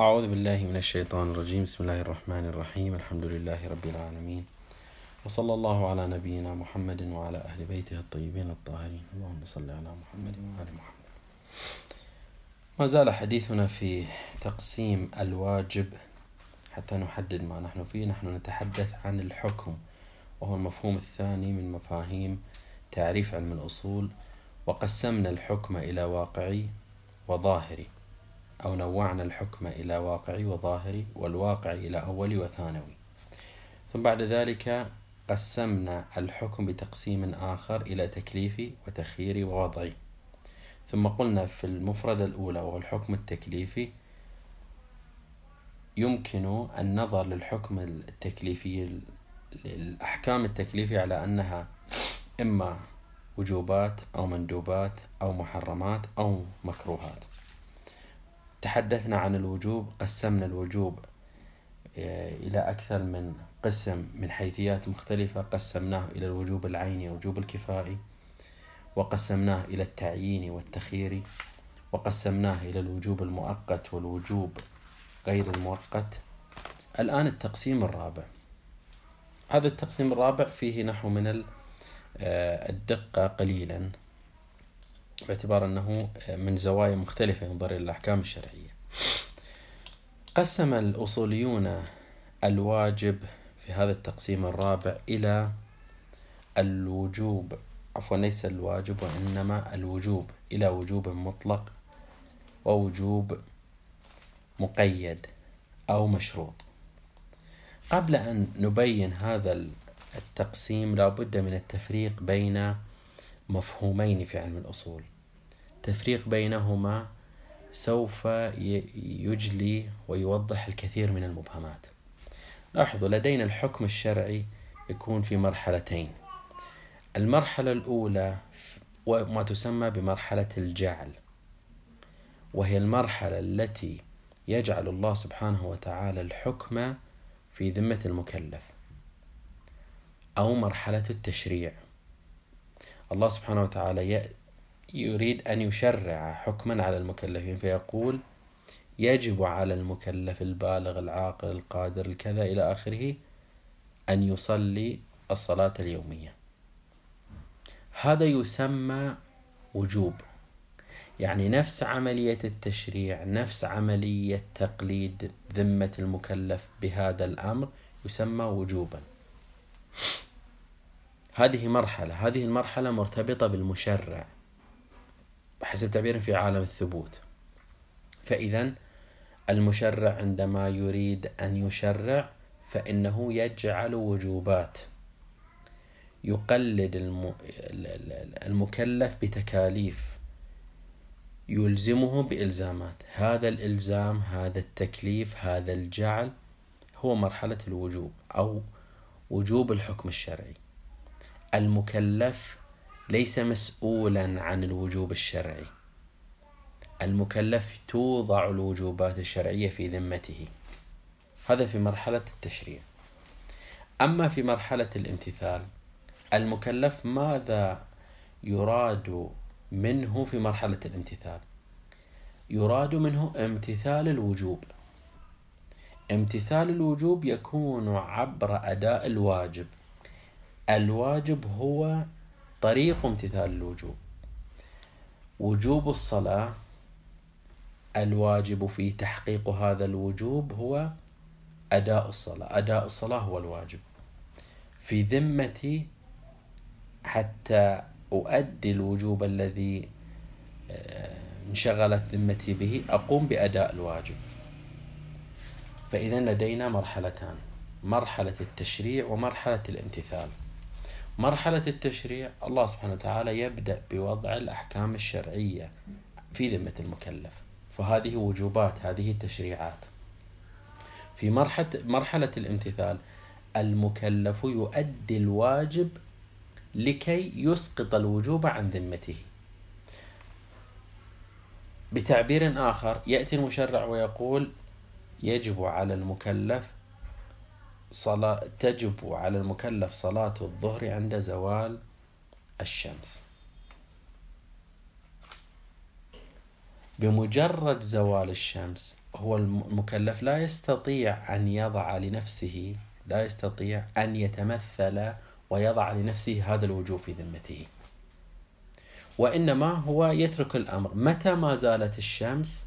أعوذ بالله من الشيطان الرجيم. بسم الله الرحمن الرحيم. الحمد لله رب العالمين. وصلى الله على نبينا محمد وعلى أهل بيته الطيبين الطاهرين. اللهم صل على محمد وعلى محمد. ما زال حديثنا في تقسيم الواجب حتى نحدد ما نحن فيه. نحن نتحدث عن الحكم وهو المفهوم الثاني من مفاهيم تعريف علم الأصول. وقسمنا الحكم إلى واقعي وظاهري. أو نوعنا الحكم إلى واقعي وظاهري والواقعي إلى أولي وثانوي. ثم بعد ذلك قسمنا الحكم بتقسيم آخر إلى تكليفي وتخييري ووضعي. ثم قلنا في المفردة الأولى وهو الحكم التكليفي يمكن النظر للحكم التكليفي الأحكام التكليفية على أنها إما وجوبات أو مندوبات أو محرمات أو مكروهات. تحدثنا عن الوجوب قسمنا الوجوب آه، إلى أكثر من قسم من حيثيات مختلفة. قسمناه إلى الوجوب العيني والوجوب الكفائي وقسمناه إلى التعيين والتخيير وقسمناه إلى الوجوب المؤقت والوجوب غير المؤقت. الآن التقسيم الرابع. هذا التقسيم الرابع فيه نحو من آه، الدقة قليلا. باعتبار أنه من زوايا مختلفة ينظر إلى الأحكام الشرعية. قسم الأصوليون الواجب في هذا التقسيم الرابع إلى الوجوب. عفوا ليس الواجب وإنما الوجوب. إلى وجوب مطلق ووجوب مقيد أو مشروط. قبل أن نبين هذا التقسيم لا بد من التفريق بين مفهومين في علم الأصول. تفريق بينهما سوف يجلي ويوضح الكثير من المبهمات. لاحظوا لدينا الحكم الشرعي يكون في مرحلتين. المرحلة الأولى وما تسمى بمرحلة الجعل وهي المرحلة التي يجعل الله سبحانه وتعالى الحكم في ذمة المكلف أو مرحلة التشريع. الله سبحانه وتعالى يريد أن يشرع حكما على المكلفين فيقول يجب على المكلف البالغ العاقل القادر الكذا إلى آخره أن يصلي الصلاة اليومية. هذا يسمى وجوب. يعني نفس عملية التشريع نفس عملية تقليد ذمة المكلف بهذا الأمر يسمى وجوبا. هذه مرحلة هذه المرحلة مرتبطة بالمشرع. بحسب تعبير في عالم الثبوت. فإذا المشرع عندما يريد أن يشرع فإنه يجعل وجوبات. يقلد المكلف بتكاليف. يلزمه بإلزامات. هذا الإلزام هذا التكليف هذا الجعل هو مرحلة الوجوب أو وجوب الحكم الشرعي. المكلف ليس مسؤولا عن الوجوب الشرعي. المكلف توضع الوجوبات الشرعية في ذمته. هذا في مرحلة التشريع. أما في مرحلة الامتثال المكلف ماذا يراد منه في مرحلة الامتثال؟ يراد منه امتثال الوجوب. امتثال الوجوب يكون عبر أداء الواجب. الواجب هو طريق امتثال الوجوب. وجوب الصلاة الواجب في تحقيق هذا الوجوب هو أداء الصلاة. أداء الصلاة هو الواجب. في ذمتي حتى أؤدي الوجوب الذي آه، انشغلت ذمتي به أقوم بأداء الواجب. فإذا لدينا مرحلتان مرحلة التشريع ومرحلة الامتثال. مرحلة التشريع الله سبحانه وتعالى يبدأ بوضع الأحكام الشرعية في ذمة المكلف. فهذه وجوبات هذه التشريعات. في مرحلة مرحلة الامتثال المكلف يؤدي الواجب لكي يسقط الوجوب عن ذمته. بتعبير آخر يأتي المشرع ويقول يجب على المكلف صلاة تجب على المكلف صلاة الظهر عند زوال الشمس. بمجرد زوال الشمس هو المكلف لا يستطيع أن يضع لنفسه لا يستطيع أن يتمثل ويضع لنفسه هذا الوجوب في ذمته. وإنما هو يترك الأمر. متى ما زالت الشمس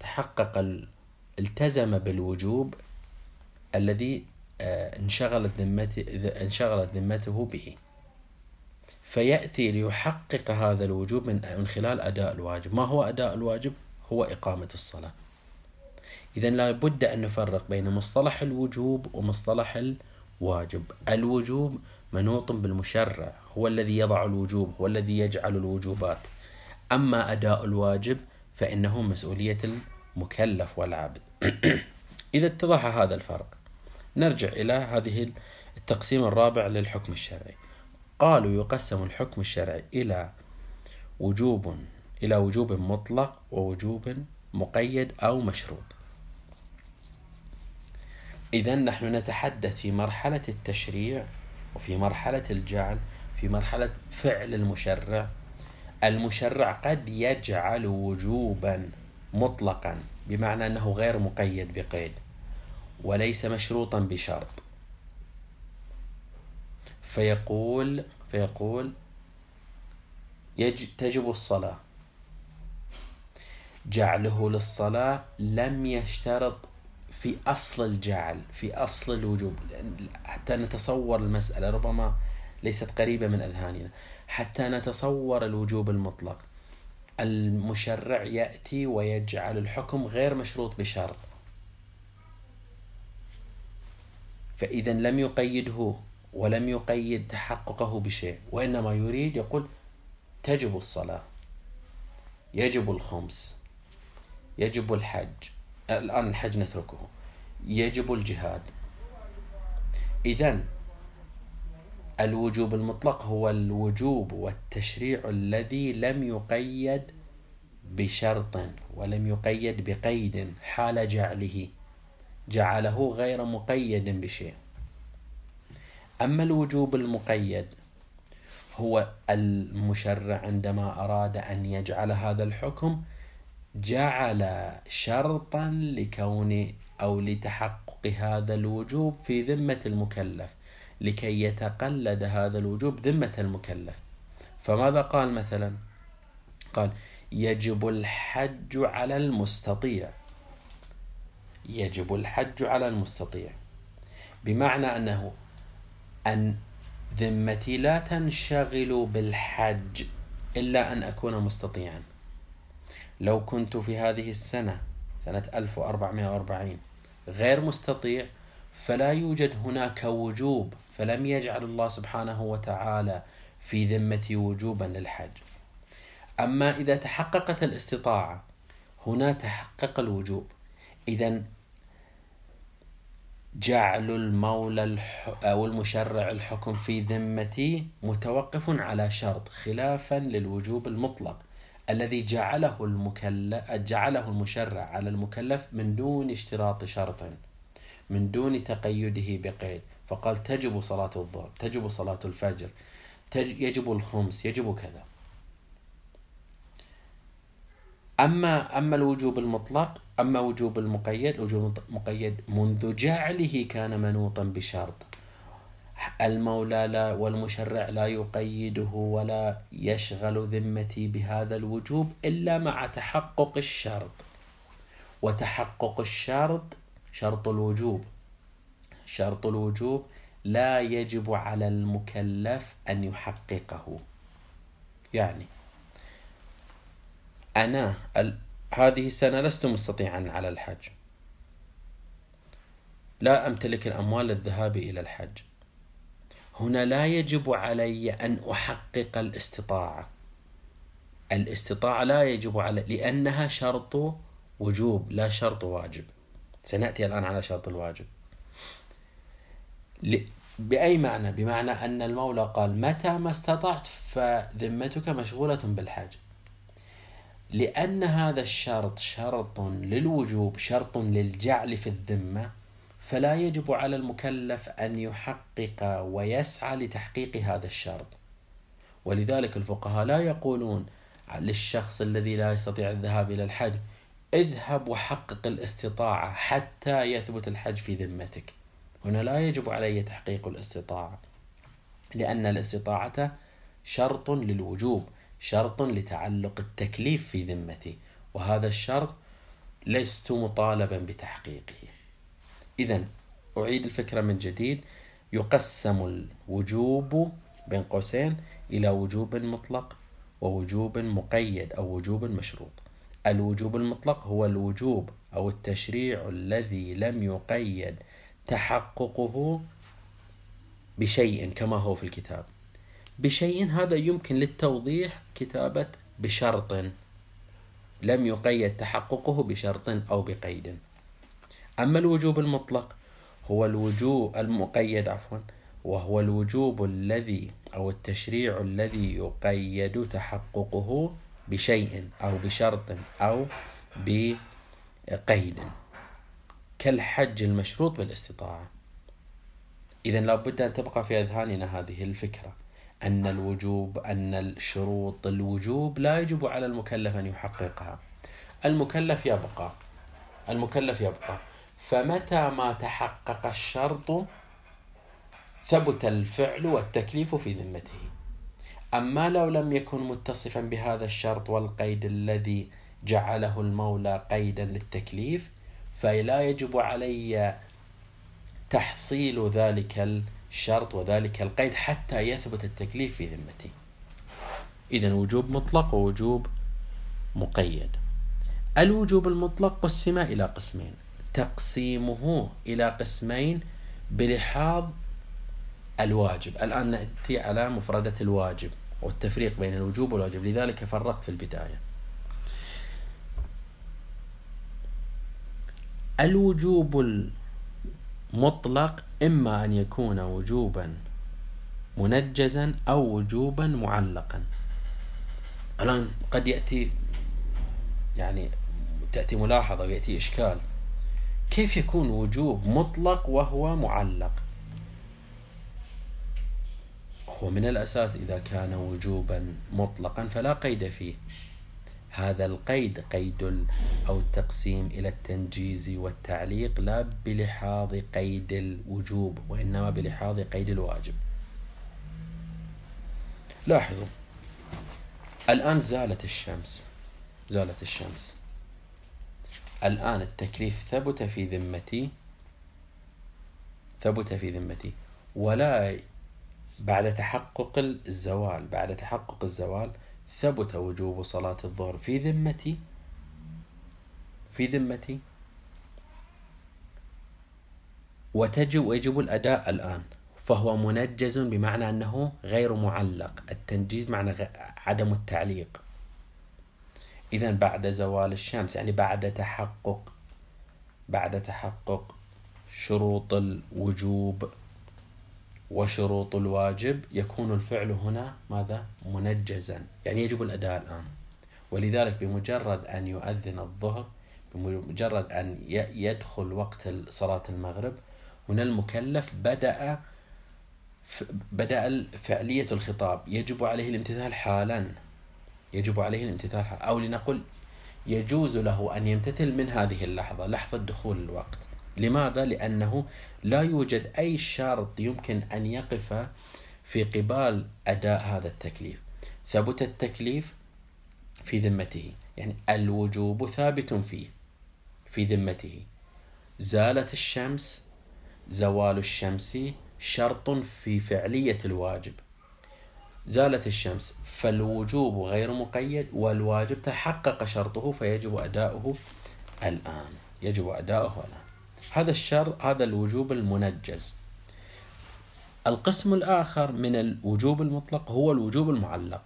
تحقق التزم بالوجوب الذي انشغلت ذمته انشغلت ذمته به. فيأتي ليحقق هذا الوجوب من من خلال أداء الواجب. ما هو أداء الواجب؟ هو إقامة الصلاة. إذا لابد أن نفرق بين مصطلح الوجوب ومصطلح الواجب. الوجوب منوط بالمشرع هو الذي يضع الوجوب هو الذي يجعل الوجوبات. أما أداء الواجب فإنه مسؤولية المكلف والعبد. إذا اتضح هذا الفرق. نرجع إلى هذه التقسيم الرابع للحكم الشرعي. قالوا يقسم الحكم الشرعي إلى وجوب إلى وجوب مطلق ووجوب مقيد أو مشروط. إذا نحن نتحدث في مرحلة التشريع وفي مرحلة الجعل في مرحلة فعل المشرع. المشرع قد يجعل وجوبا مطلقا بمعنى أنه غير مقيد بقيد. وليس مشروطا بشرط. فيقول فيقول يج تجب الصلاة. جعله للصلاة لم يشترط في أصل الجعل في أصل الوجوب. حتى نتصور المسألة ربما ليست قريبة من أذهاننا. حتى نتصور الوجوب المطلق. المشرع يأتي ويجعل الحكم غير مشروط بشرط. فإذا لم يقيده ولم يقيد تحققه بشيء وإنما يريد يقول تجب الصلاة يجب الخمس يجب الحج الآن الحج نتركه يجب الجهاد. إذا الوجوب المطلق هو الوجوب والتشريع الذي لم يقيد بشرط ولم يقيد بقيد حال جعله. جعله غير مقيد بشيء. أما الوجوب المقيد هو المشرع عندما أراد أن يجعل هذا الحكم جعل شرطا لكون أو لتحقق هذا الوجوب في ذمة المكلف لكي يتقلد هذا الوجوب ذمة المكلف. فماذا قال مثلا؟ قال يجب الحج على المستطيع. يجب الحج على المستطيع. بمعنى أنه أن ذمتي لا تنشغل بالحج إلا أن أكون مستطيعا. لو كنت في هذه السنة سنة 1440 غير مستطيع فلا يوجد هناك وجوب فلم يجعل الله سبحانه وتعالى في ذمتي وجوبا للحج. أما إذا تحققت الاستطاعة هنا تحقق الوجوب. إذا جعل المولى أو المشرع الحكم في ذمتي متوقف على شرط خلافا للوجوب المطلق الذي جعله المكلف جعله المشرع على المكلف من دون اشتراط شرط من دون تقيده بقيد. فقال تجب صلاة الظهر تجب صلاة الفجر يجب الخمس يجب كذا. أما أما الوجوب المطلق أما وجوب المقيد وجوب المقيد منذ جعله كان منوطا بشرط. المولى لا والمشرع لا يقيده ولا يشغل ذمتي بهذا الوجوب إلا مع تحقق الشرط. وتحقق الشرط شرط الوجوب. شرط الوجوب لا يجب على المكلف أن يحققه. يعني أنا هذه السنة لست مستطيعا على الحج. لا أمتلك الأموال للذهاب إلى الحج. هنا لا يجب علي أن أحقق الاستطاعة. الاستطاعة لا يجب علي لأنها شرط وجوب لا شرط واجب. سنأتي الآن على شرط الواجب. بأي معنى؟ بمعنى أن المولى قال متى ما استطعت فذمتك مشغولة بالحج. لأن هذا الشرط شرط للوجوب شرط للجعل في الذمة فلا يجب على المكلف أن يحقق ويسعى لتحقيق هذا الشرط. ولذلك الفقهاء لا يقولون للشخص الذي لا يستطيع الذهاب إلى الحج اذهب وحقق الاستطاعة حتى يثبت الحج في ذمتك. هنا لا يجب علي تحقيق الاستطاعة لأن الاستطاعة شرط للوجوب. شرط لتعلق التكليف في ذمتي وهذا الشرط لست مطالبا بتحقيقه. إذا أعيد الفكرة من جديد. يقسم الوجوب بين قوسين إلى وجوب مطلق ووجوب مقيد أو وجوب مشروط. الوجوب المطلق هو الوجوب أو التشريع الذي لم يقيد تحققه بشيء كما هو في الكتاب. بشيء هذا يمكن للتوضيح كتابة بشرط لم يقيد تحققه بشرط أو بقيد. أما الوجوب المطلق هو الوجوب المقيد عفوا وهو الوجوب الذي أو التشريع الذي يقيد تحققه بشيء أو بشرط أو بقيد. كالحج المشروط بالاستطاعة. إذا لابد أن تبقى في أذهاننا هذه الفكرة. أن الوجوب أن الشروط الوجوب لا يجب على المكلف أن يحققها. المكلف يبقى. المكلف يبقى. فمتى ما تحقق الشرط ثبت الفعل والتكليف في ذمته. أما لو لم يكن متصفا بهذا الشرط والقيد الذي جعله المولى قيدا للتكليف فلا يجب علي تحصيل ذلك الشرط وذلك القيد حتى يثبت التكليف في ذمتي. إذا وجوب مطلق ووجوب مقيد. الوجوب المطلق قسم إلى قسمين. تقسيمه إلى قسمين بلحاظ الواجب. الآن نأتي على مفردة الواجب والتفريق بين الوجوب والواجب. لذلك فرقت في البداية. الوجوب المطلق إما أن يكون وجوبا منجزا أو وجوبا معلقا. الآن قد يأتي يعني تأتي ملاحظة ويأتي إشكال. كيف يكون وجوب مطلق وهو معلق؟ هو من الأساس إذا كان وجوبا مطلقا فلا قيد فيه. هذا القيد قيد أو التقسيم إلى التنجيز والتعليق لا بلحاظ قيد الوجوب وإنما بلحاظ قيد الواجب. لاحظوا الآن زالت الشمس زالت الشمس. الآن التكليف ثبت في ذمتي ثبت في ذمتي. ولا بعد تحقق الزوال بعد تحقق الزوال ثبت وجوب صلاة الظهر في ذمتي؟ في ذمتي؟ وتجب ويجب الأداء الآن فهو منجز بمعنى أنه غير معلق. التنجيز معنى عدم التعليق. إذا بعد زوال الشمس يعني بعد تحقق بعد تحقق شروط الوجوب وشروط الواجب يكون الفعل هنا ماذا؟ منجزا. يعني يجب الأداء الآن. ولذلك بمجرد أن يؤذن الظهر بمجرد أن يدخل وقت صلاة المغرب هنا المكلف بدأ بدأ فعلية الخطاب. يجب عليه الامتثال حالا. يجب عليه الامتثال حالا. أو لنقل يجوز له أن يمتثل من هذه اللحظة لحظة دخول الوقت. لماذا؟ لأنه لا يوجد أي شرط يمكن أن يقف في قبال أداء هذا التكليف. ثبت التكليف في ذمته يعني الوجوب ثابت فيه في ذمته. زالت الشمس زوال الشمس شرط في فعلية الواجب. زالت الشمس فالوجوب غير مقيد والواجب تحقق شرطه فيجب أداؤه الآن يجب أداؤه الآن. هذا الشر هذا الوجوب المنجز. القسم الآخر من الوجوب المطلق هو الوجوب المعلق.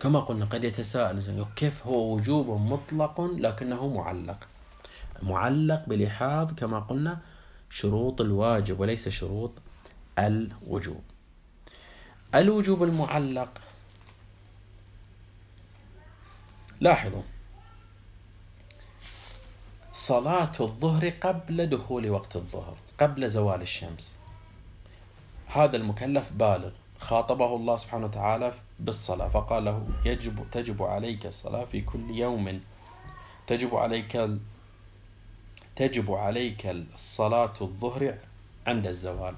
كما قلنا قد يتساءل كيف هو وجوب مطلق لكنه معلق؟ معلق بلحاظ كما قلنا شروط الواجب وليس شروط الوجوب. الوجوب المعلق لاحظوا صلاة الظهر قبل دخول وقت الظهر قبل زوال الشمس. هذا المكلف بالغ. خاطبه الله سبحانه وتعالى بالصلاة فقال له يجب تجب عليك الصلاة في كل يوم. تجب عليك تجب عليك الصلاة الظهر عند الزوال.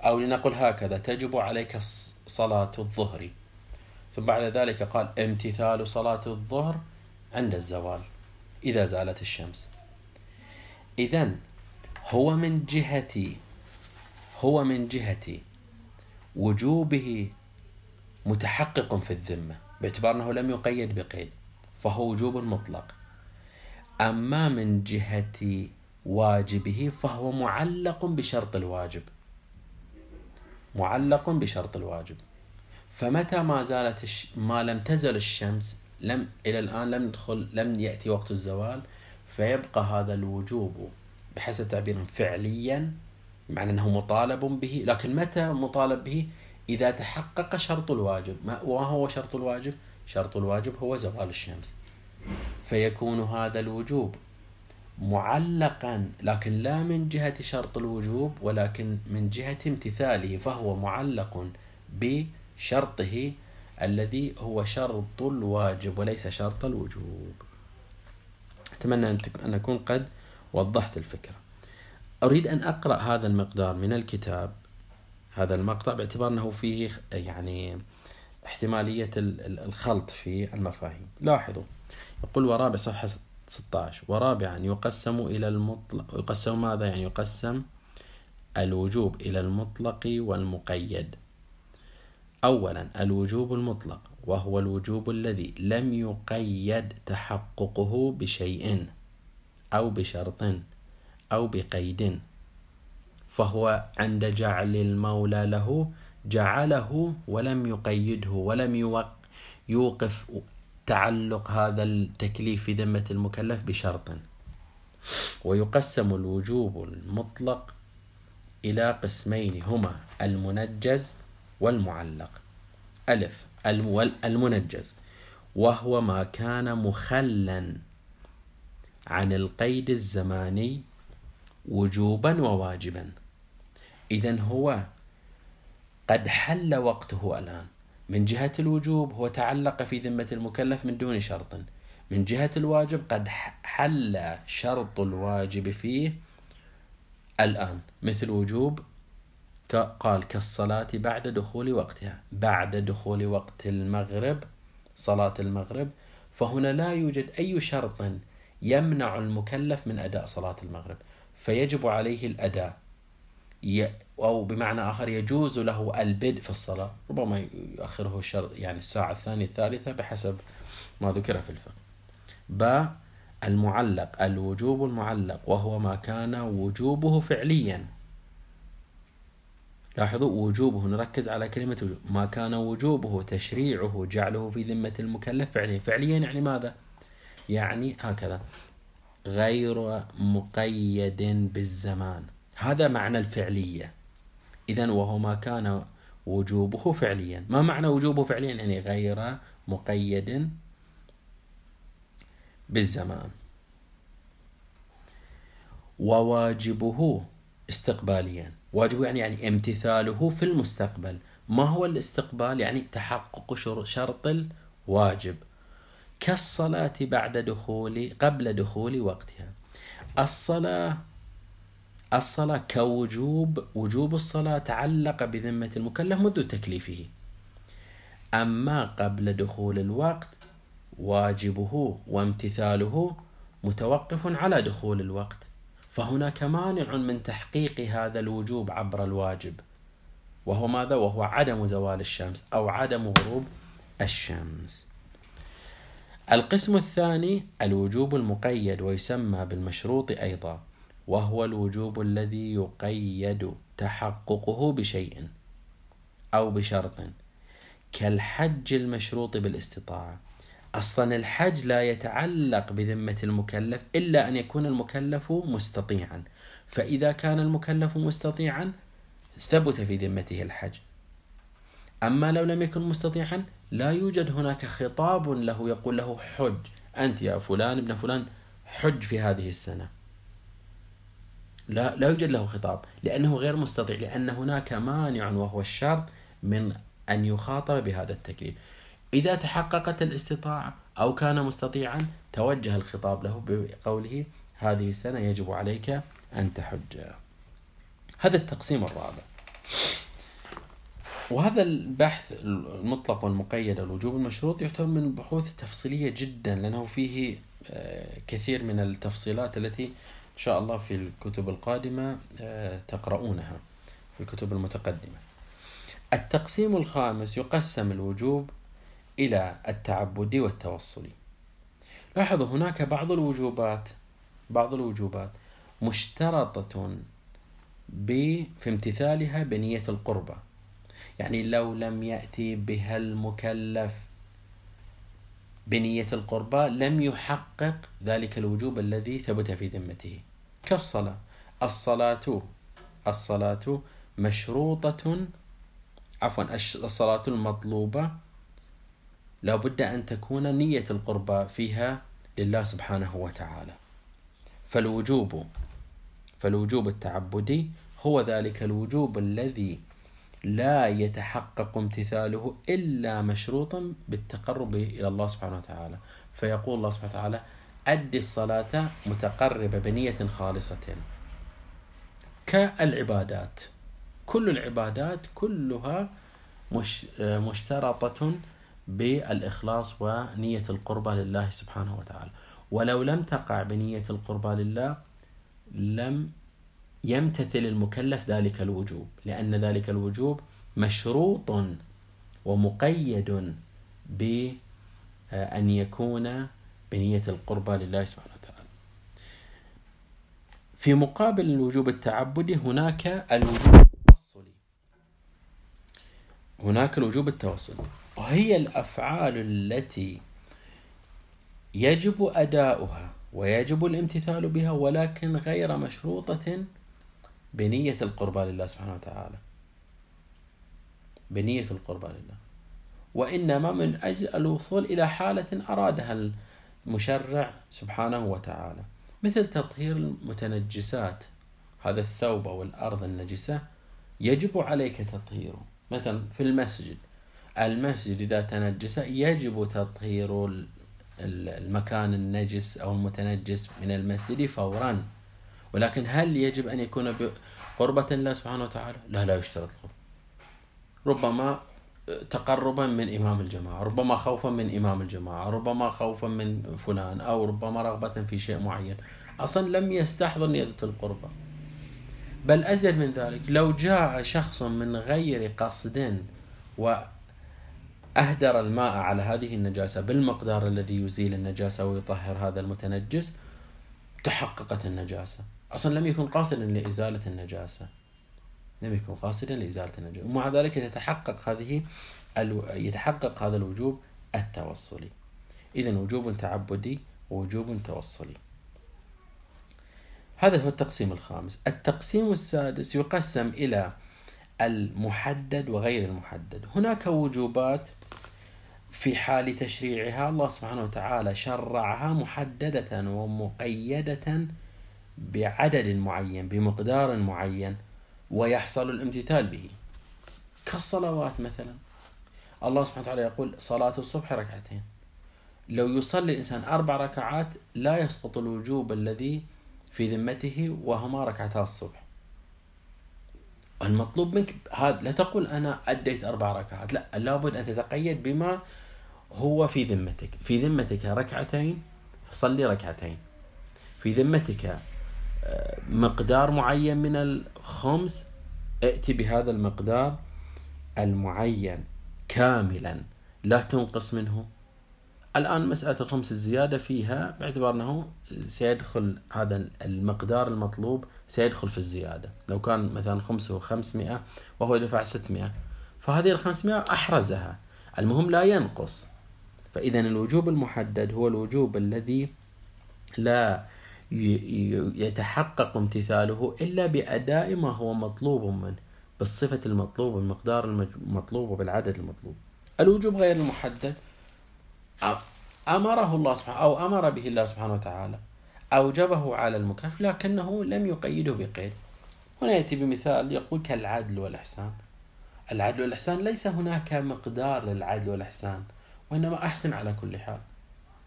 أو لنقل هكذا تجب عليك صلاة الظهر. ثم بعد ذلك قال امتثال صلاة الظهر عند الزوال. إذا زالت الشمس. إذا هو من جهة هو من جهة وجوبه متحقق في الذمة باعتبار أنه لم يقيد بقيد فهو وجوب مطلق. أما من جهة واجبه فهو معلق بشرط الواجب. معلق بشرط الواجب. فمتى ما زالت الش... ما لم تزل الشمس لم إلى الآن لم ندخل لم يأتي وقت الزوال فيبقى هذا الوجوب بحسب تعبيرهم فعليا معنى أنه مطالب به. لكن متى مطالب به؟ إذا تحقق شرط الواجب. ما وهو شرط الواجب؟ شرط الواجب هو زوال الشمس. فيكون هذا الوجوب معلقا لكن لا من جهة شرط الوجوب ولكن من جهة امتثاله فهو معلق بشرطه الذي هو شرط الواجب وليس شرط الوجوب. أتمنى أن أكون قد وضحت الفكرة. أريد أن أقرأ هذا المقدار من الكتاب. هذا المقطع باعتبار أنه فيه يعني احتمالية الخلط في المفاهيم. لاحظوا. يقول ورابع صفحة 16 ورابعا يقسم إلى المطلق يقسم ماذا؟ يعني يقسم الوجوب إلى المطلق والمقيد. أولا الوجوب المطلق وهو الوجوب الذي لم يقيد تحققه بشيء أو بشرط أو بقيد فهو عند جعل المولى له جعله ولم يقيده ولم يوقف تعلق هذا التكليف في ذمة المكلف بشرط. ويقسم الوجوب المطلق إلى قسمين هما المنجز والمعلق. ألف. المنجز. وهو ما كان مخلا عن القيد الزماني وجوبا وواجبا. إذا هو قد حل وقته الآن. من جهة الوجوب هو تعلق في ذمة المكلف من دون شرط. من جهة الواجب قد حل شرط الواجب فيه الآن. مثل وجوب قال كالصلاة بعد دخول وقتها. بعد دخول وقت المغرب صلاة المغرب فهنا لا يوجد أي شرط يمنع المكلف من أداء صلاة المغرب فيجب عليه الأداء. أو بمعنى آخر يجوز له البدء في الصلاة. ربما يؤخره الشرط يعني الساعة الثانية الثالثة بحسب ما ذكر في الفقه. باء المعلق الوجوب المعلق وهو ما كان وجوبه فعليا. لاحظوا وجوبه نركز على كلمة وجوب. ما كان وجوبه تشريعه جعله في ذمة المكلف فعليا. فعليا يعني ماذا؟ يعني هكذا. غير مقيد بالزمان. هذا معنى الفعلية. إذا وهو ما كان وجوبه فعليا. ما معنى وجوبه فعليا؟ يعني غير مقيد بالزمان. وواجبه استقباليا. واجبه يعني يعني امتثاله في المستقبل. ما هو الاستقبال؟ يعني تحقق شرط الواجب. كالصلاة بعد دخول قبل دخول وقتها. الصلاة الصلاة كوجوب وجوب الصلاة تعلق بذمة المكلف منذ تكليفه. أما قبل دخول الوقت واجبه وامتثاله متوقف على دخول الوقت. فهناك مانع من تحقيق هذا الوجوب عبر الواجب وهو ماذا؟ وهو عدم زوال الشمس أو عدم غروب الشمس القسم الثاني الوجوب المقيد ويسمى بالمشروط أيضا وهو الوجوب الذي يقيد تحققه بشيء أو بشرط كالحج المشروط بالاستطاعة أصلا الحج لا يتعلق بذمة المكلف إلا أن يكون المكلف مستطيعا. فإذا كان المكلف مستطيعا ثبت في ذمته الحج. أما لو لم يكن مستطيعا لا يوجد هناك خطاب له يقول له حج. أنت يا فلان ابن فلان حج في هذه السنة. لا لا يوجد له خطاب لأنه غير مستطيع لأن هناك مانع وهو الشرط من أن يخاطب بهذا التكليف. إذا تحققت الاستطاعة أو كان مستطيعا توجه الخطاب له بقوله هذه السنة يجب عليك أن تحج. هذا التقسيم الرابع. وهذا البحث المطلق والمقيد الوجوب المشروط يعتبر من البحوث التفصيلية جدا لأنه فيه آه، كثير من التفصيلات التي إن شاء الله في الكتب القادمة آه، تقرؤونها في الكتب المتقدمة. التقسيم الخامس يقسم الوجوب إلى التعبدي والتوصلي لاحظوا هناك بعض الوجوبات بعض الوجوبات مشترطة في امتثالها بنية القربة يعني لو لم يأتي بها المكلف بنية القربة لم يحقق ذلك الوجوب الذي ثبت في ذمته. كالصلاة. الصلاة الصلاة مشروطة عفوا الصلاة المطلوبة لا بد أن تكون نية القربة فيها لله سبحانه وتعالى. فالوجوب فالوجوب التعبدي هو ذلك الوجوب الذي لا يتحقق امتثاله إلا مشروطا بالتقرب إلى الله سبحانه وتعالى. فيقول الله سبحانه وتعالى أد الصلاة متقربة بنية خالصة. كالعبادات. كل العبادات كلها مش مشترطة بالإخلاص ونية القربى لله سبحانه وتعالى. ولو لم تقع بنية القربى لله لم يمتثل المكلف ذلك الوجوب لأن ذلك الوجوب مشروط ومقيد بأن يكون بنية القربى لله سبحانه وتعالى. في مقابل الوجوب التعبدي هناك الوجوب التوصلي. هناك الوجوب التوصلي. وهي الأفعال التي يجب أداؤها ويجب الامتثال بها ولكن غير مشروطة بنية القربى لله سبحانه وتعالى. بنية القربى لله. وإنما من أجل الوصول إلى حالة أرادها المشرع سبحانه وتعالى. مثل تطهير المتنجسات هذا الثوب أو الأرض النجسة يجب عليك تطهيره. مثلا في المسجد المسجد إذا تنجس يجب تطهير المكان النجس أو المتنجس من المسجد فورا. ولكن هل يجب أن يكون قربة الله سبحانه وتعالى؟ لا لا يشترط القرب. ربما تقربا من إمام الجماعة ربما خوفا من إمام الجماعة ربما خوفا من فلان أو ربما رغبة في شيء معين. أصلا لم يستحضر نية القربة. بل أزيد من ذلك لو جاء شخص من غير قصد وأهدر الماء على هذه النجاسة بالمقدار الذي يزيل النجاسة ويطهر هذا المتنجس تحققت النجاسة. أصلا لم يكن قاصدا لإزالة النجاسة. لم يكن قاصدا لإزالة النجاسة. ومع ذلك يتحقق هذه يتحقق هذا الوجوب التوصلي. إذا وجوب تعبدي ووجوب توصلي. هذا هو التقسيم الخامس. التقسيم السادس يقسم إلى المحدد وغير المحدد. هناك وجوبات في حال تشريعها الله سبحانه وتعالى شرعها محددة ومقيدة بعدد معين بمقدار معين ويحصل الامتثال به. كالصلوات مثلا. الله سبحانه وتعالى يقول صلاة الصبح ركعتين. لو يصلي الإنسان أربع ركعات لا يسقط الوجوب الذي في ذمته وهما ركعتا الصبح. المطلوب منك هذا لا تقول أنا أديت أربع ركعات لا لابد أن تتقيد بما هو في ذمتك. في ذمتك ركعتين صلي ركعتين. في ذمتك مقدار معين من الخمس ائتي بهذا المقدار المعين كاملا لا تنقص منه. الآن مسألة الخمس الزيادة فيها باعتبار أنه سيدخل هذا المقدار المطلوب سيدخل في الزيادة. لو كان مثلا خمسة خمسمائة وهو يدفع ستمائة فهذه الخمسمائة أحرزها. المهم لا ينقص. فإذا الوجوب المحدد هو الوجوب الذي لا يتحقق امتثاله إلا بأداء ما هو مطلوب منه بالصفة المطلوبة بالمقدار المطلوب وبالعدد المطلوب. الوجوب غير المحدد. أمره الله سبحانه أو أمر به الله سبحانه وتعالى أوجبه على المكلف لكنه لم يقيده بقيد. هنا يأتي بمثال يقول كالعدل والإحسان. العدل والإحسان ليس هناك مقدار للعدل والإحسان وإنما أحسن على كل حال.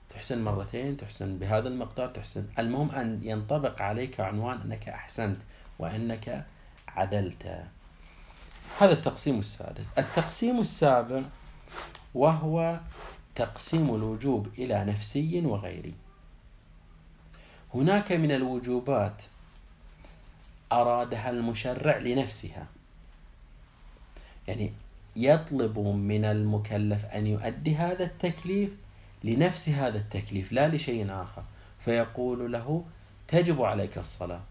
تحسن مرتين تحسن بهذا المقدار تحسن. المهم أن ينطبق عليك عنوان أنك أحسنت وأنك عدلت. هذا التقسيم السادس. التقسيم السابع وهو تقسيم الوجوب إلى نفسي وغيري. هناك من الوجوبات أرادها المشرع لنفسها. يعني يطلب من المكلف أن يؤدي هذا التكليف لنفس هذا التكليف لا لشيء آخر. فيقول له تجب عليك الصلاة.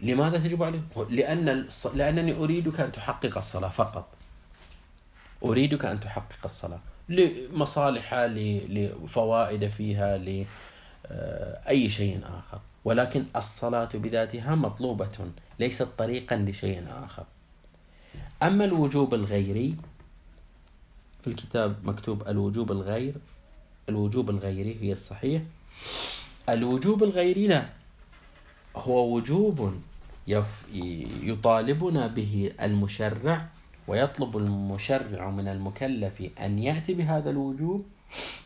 لماذا تجب عليك؟ لأن لأنني أريدك أن تحقق الصلاة فقط. أريدك أن تحقق الصلاة. لمصالح لفوائد فيها لأي شيء آخر. ولكن الصلاة بذاتها مطلوبة ليست طريقا لشيء آخر. أما الوجوب الغيري في الكتاب مكتوب الوجوب الغير الوجوب الغيري هي الصحيح. الوجوب الغيري لا هو وجوب يطالبنا به المشرع ويطلب المشرع من المكلف أن يأتي بهذا الوجوب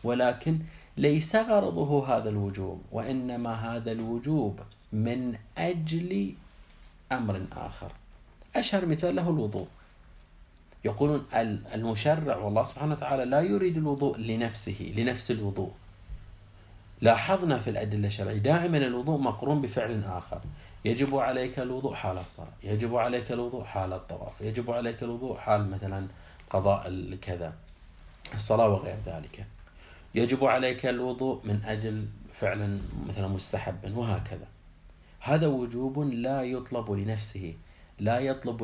ولكن ليس غرضه هذا الوجوب وإنما هذا الوجوب من أجل أمر آخر. أشهر مثال له الوضوء. يقولون المشرع والله سبحانه وتعالى لا يريد الوضوء لنفسه لنفس الوضوء. لاحظنا في الأدلة الشرعية دائما الوضوء مقرون بفعل آخر. يجب عليك الوضوء حال الصلاة يجب عليك الوضوء حال الطواف يجب عليك الوضوء حال مثلا قضاء الكذا الصلاة وغير ذلك. يجب عليك الوضوء من أجل فعل مثلا مستحب وهكذا. هذا وجوب لا يطلب لنفسه لا يطلب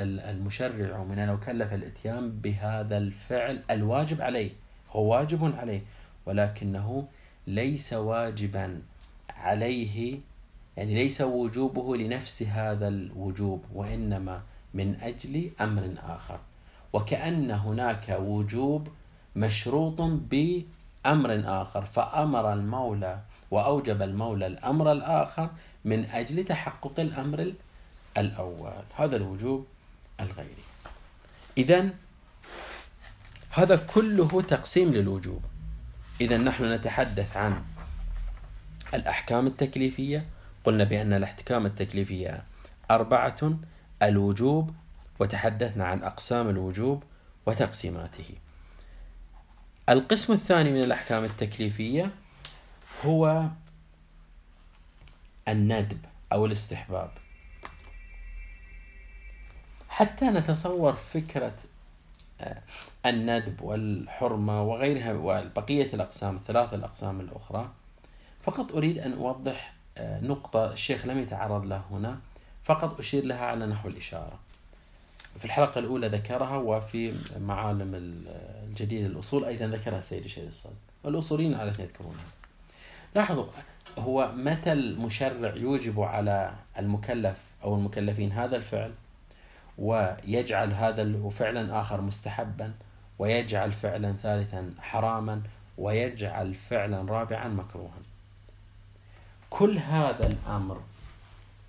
المشرع من المكلف الإتيان بهذا الفعل الواجب عليه هو واجب عليه ولكنه ليس واجبا عليه يعني ليس وجوبه لنفس هذا الوجوب وإنما من أجل أمر آخر. وكأن هناك وجوب مشروط بأمر آخر فأمر المولى وأوجب المولى الأمر الآخر من أجل تحقق الأمر الأول. هذا الوجوب الغيري. إذا هذا كله تقسيم للوجوب. إذا نحن نتحدث عن الأحكام التكليفية قلنا بأن الأحكام التكليفية أربعة الوجوب وتحدثنا عن أقسام الوجوب وتقسيماته. القسم الثاني من الأحكام التكليفية هو الندب أو الاستحباب. حتى نتصور فكرة آه، الندب والحرمة وغيرها وبقية الأقسام الثلاث الأقسام الأخرى فقط أريد أن أوضح نقطة الشيخ لم يتعرض لها هنا فقط أشير لها على نحو الإشارة. في الحلقة الأولى ذكرها وفي معالم الجديد الأصول أيضا ذكرها السيد الشيخ الصد. والأصوليين على يذكرونها. لاحظوا هو متى المشرع يوجب على المكلف أو المكلفين هذا الفعل؟ ويجعل هذا فعلا آخر مستحبا ويجعل فعلا ثالثا حراما ويجعل فعلا رابعا مكروها. كل هذا الأمر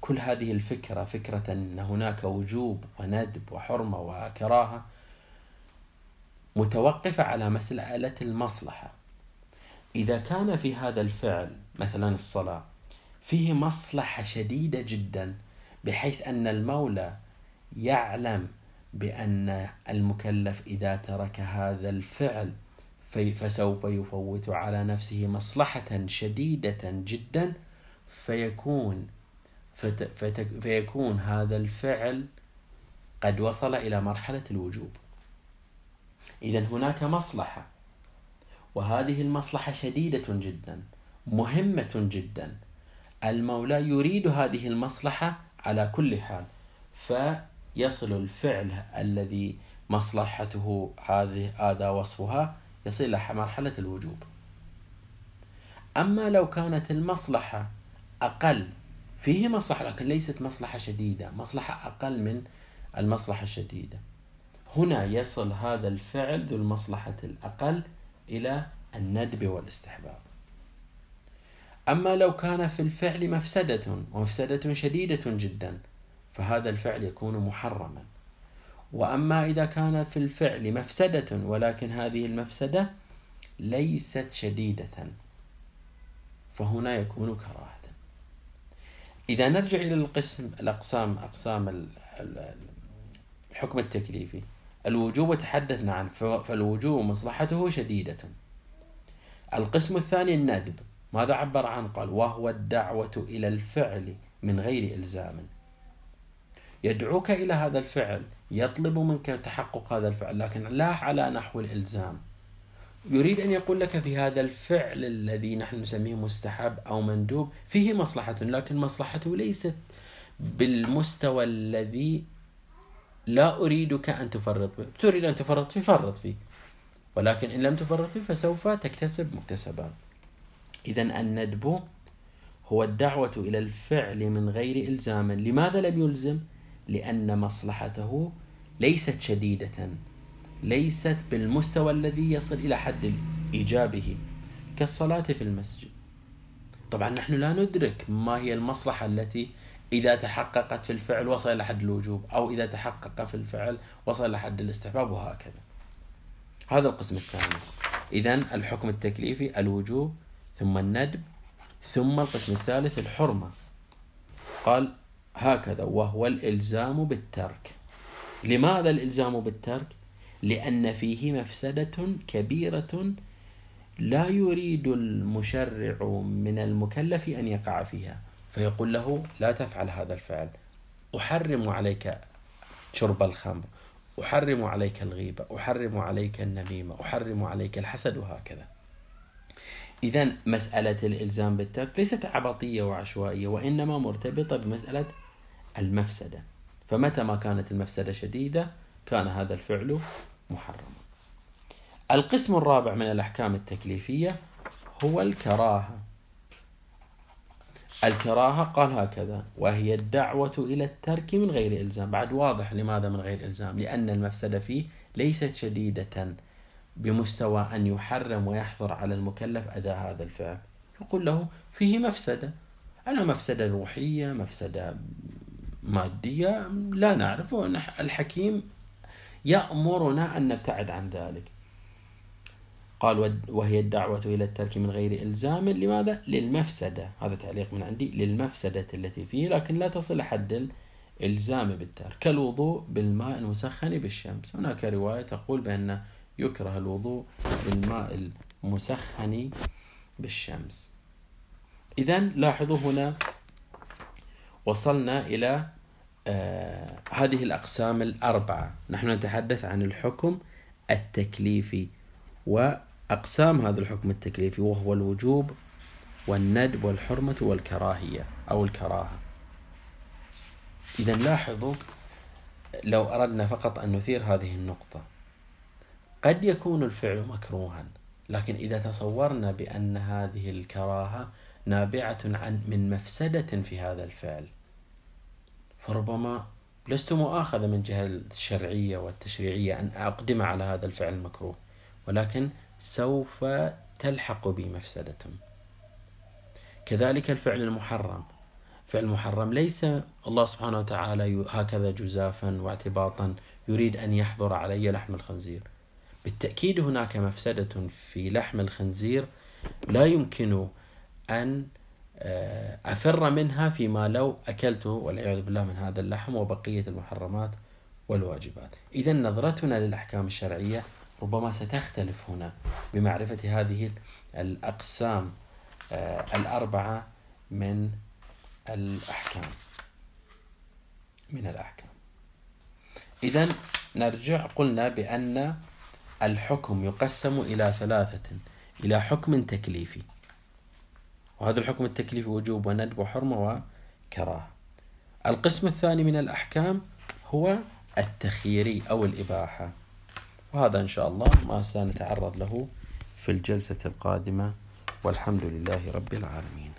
كل هذه الفكرة فكرة أن هناك وجوب وندب وحرمة وكراهة متوقفة على مسألة المصلحة. إذا كان في هذا الفعل مثلا الصلاة فيه مصلحة شديدة جدا بحيث أن المولى يعلم بأن المكلف إذا ترك هذا الفعل فسوف يفوت على نفسه مصلحة شديدة جدا فيكون فيكون هذا الفعل قد وصل إلى مرحلة الوجوب. إذا هناك مصلحة وهذه المصلحة شديدة جدا مهمة جدا. المولى يريد هذه المصلحة على كل حال فيصل الفعل الذي مصلحته هذه هذا وصفها يصل إلى مرحلة الوجوب. أما لو كانت المصلحة أقل. فيه مصلحة لكن ليست مصلحة شديدة. مصلحة أقل من المصلحة الشديدة. هنا يصل هذا الفعل ذو المصلحة الأقل إلى الندب والاستحباب. أما لو كان في الفعل مفسدة ومفسدة شديدة جدا فهذا الفعل يكون محرما. وأما إذا كان في الفعل مفسدة ولكن هذه المفسدة ليست شديدة فهنا يكون كراهة. إذا نرجع إلى القسم الأقسام أقسام الحكم التكليفي. الوجوب تحدثنا عنه فالوجوب مصلحته شديدة. القسم الثاني الندب. ماذا عبر عنه؟ قال وهو الدعوة إلى الفعل من غير إلزام. يدعوك إلى هذا الفعل يطلب منك تحقق هذا الفعل لكن لا على نحو الإلزام. يريد أن يقول لك في هذا الفعل الذي نحن نسميه مستحب أو مندوب فيه مصلحة لكن مصلحته ليست بالمستوى الذي لا أريدك أن تفرط به. تريد أن تفرط فيه فرط فيه ولكن إن لم تفرط فيه فسوف تكتسب مكتسبا إذا الندب هو الدعوة إلى الفعل من غير إلزام. لماذا لم يلزم؟ لأن مصلحته ليست شديدة. ليست بالمستوى الذي يصل إلى حد إيجابه كالصلاة في المسجد. طبعا نحن لا ندرك ما هي المصلحة التي إذا تحققت في الفعل وصل إلى حد الوجوب أو إذا تحقق في الفعل وصل إلى حد الاستحباب وهكذا. هذا القسم الثاني. إذا الحكم التكليفي الوجوب ثم الندب ثم القسم الثالث الحرمة. قال هكذا وهو الإلزام بالترك. لماذا الإلزام بالترك؟ لأن فيه مفسدة كبيرة لا يريد المشرع من المكلف أن يقع فيها. فيقول له لا تفعل هذا الفعل. أحرم عليك شرب الخمر أحرم عليك الغيبة أحرم عليك النميمة أحرم عليك الحسد وهكذا. إذا مسألة الإلزام بالترك ليست عبطية وعشوائية وإنما مرتبطة بمسألة المفسدة. فمتى ما كانت المفسدة شديدة كان هذا الفعل محرما القسم الرابع من الأحكام التكليفية هو الكراهة. الكراهة قال هكذا وهي الدعوة إلى الترك من غير إلزام. بعد واضح لماذا من غير إلزام؟ لأن المفسدة فيه ليست شديدة بمستوى أن يحرم ويحظر على المكلف أداء هذا الفعل. يقول له فيه مفسدة. أنا مفسدة روحية مفسدة مادية؟ لا نعرف. الحكيم يأمرنا أن نبتعد عن ذلك. قال وهي الدعوة إلى الترك من غير إلزام لماذا؟ للمفسدة. هذا تعليق من عندي للمفسدة التي فيه لكن لا تصل حد الإلزام بالترك. كالوضوء بالماء المسخن بالشمس. هناك رواية تقول بأن يكره الوضوء بالماء المسخن بالشمس. إذا لاحظوا هنا وصلنا إلى هذه الأقسام الأربعة. نحن نتحدث عن الحكم التكليفي وأقسام هذا الحكم التكليفي وهو الوجوب والندب والحرمة والكراهية أو الكراهة. إذا لاحظوا لو أردنا فقط أن نثير هذه النقطة قد يكون الفعل مكروها لكن إذا تصورنا بأن هذه الكراهة نابعة عن من مفسدة في هذا الفعل فربما لست مؤاخذة من جهة الشرعية والتشريعية أن أقدم على هذا الفعل المكروه ولكن سوف تلحق بي مفسدة. كذلك الفعل المحرم. فعل المحرم ليس الله سبحانه وتعالى هكذا جزافا واعتباطا يريد أن يحضر علي لحم الخنزير. بالتأكيد هناك مفسدة في لحم الخنزير لا يمكن أن أفر منها فيما لو أكلته والعياذ بالله من هذا اللحم وبقية المحرمات والواجبات. إذا نظرتنا للأحكام الشرعية ربما ستختلف هنا بمعرفة هذه الأقسام آه، الأربعة من الأحكام. من الأحكام. إذا نرجع قلنا بأن الحكم يقسم إلى ثلاثة إلى حكم تكليفي. وهذا الحكم التكليفي وجوب وندب وحرمة وكراهة. القسم الثاني من الأحكام هو التخييري أو الإباحة. وهذا إن شاء الله ما سنتعرض له في الجلسة القادمة. والحمد لله رب العالمين.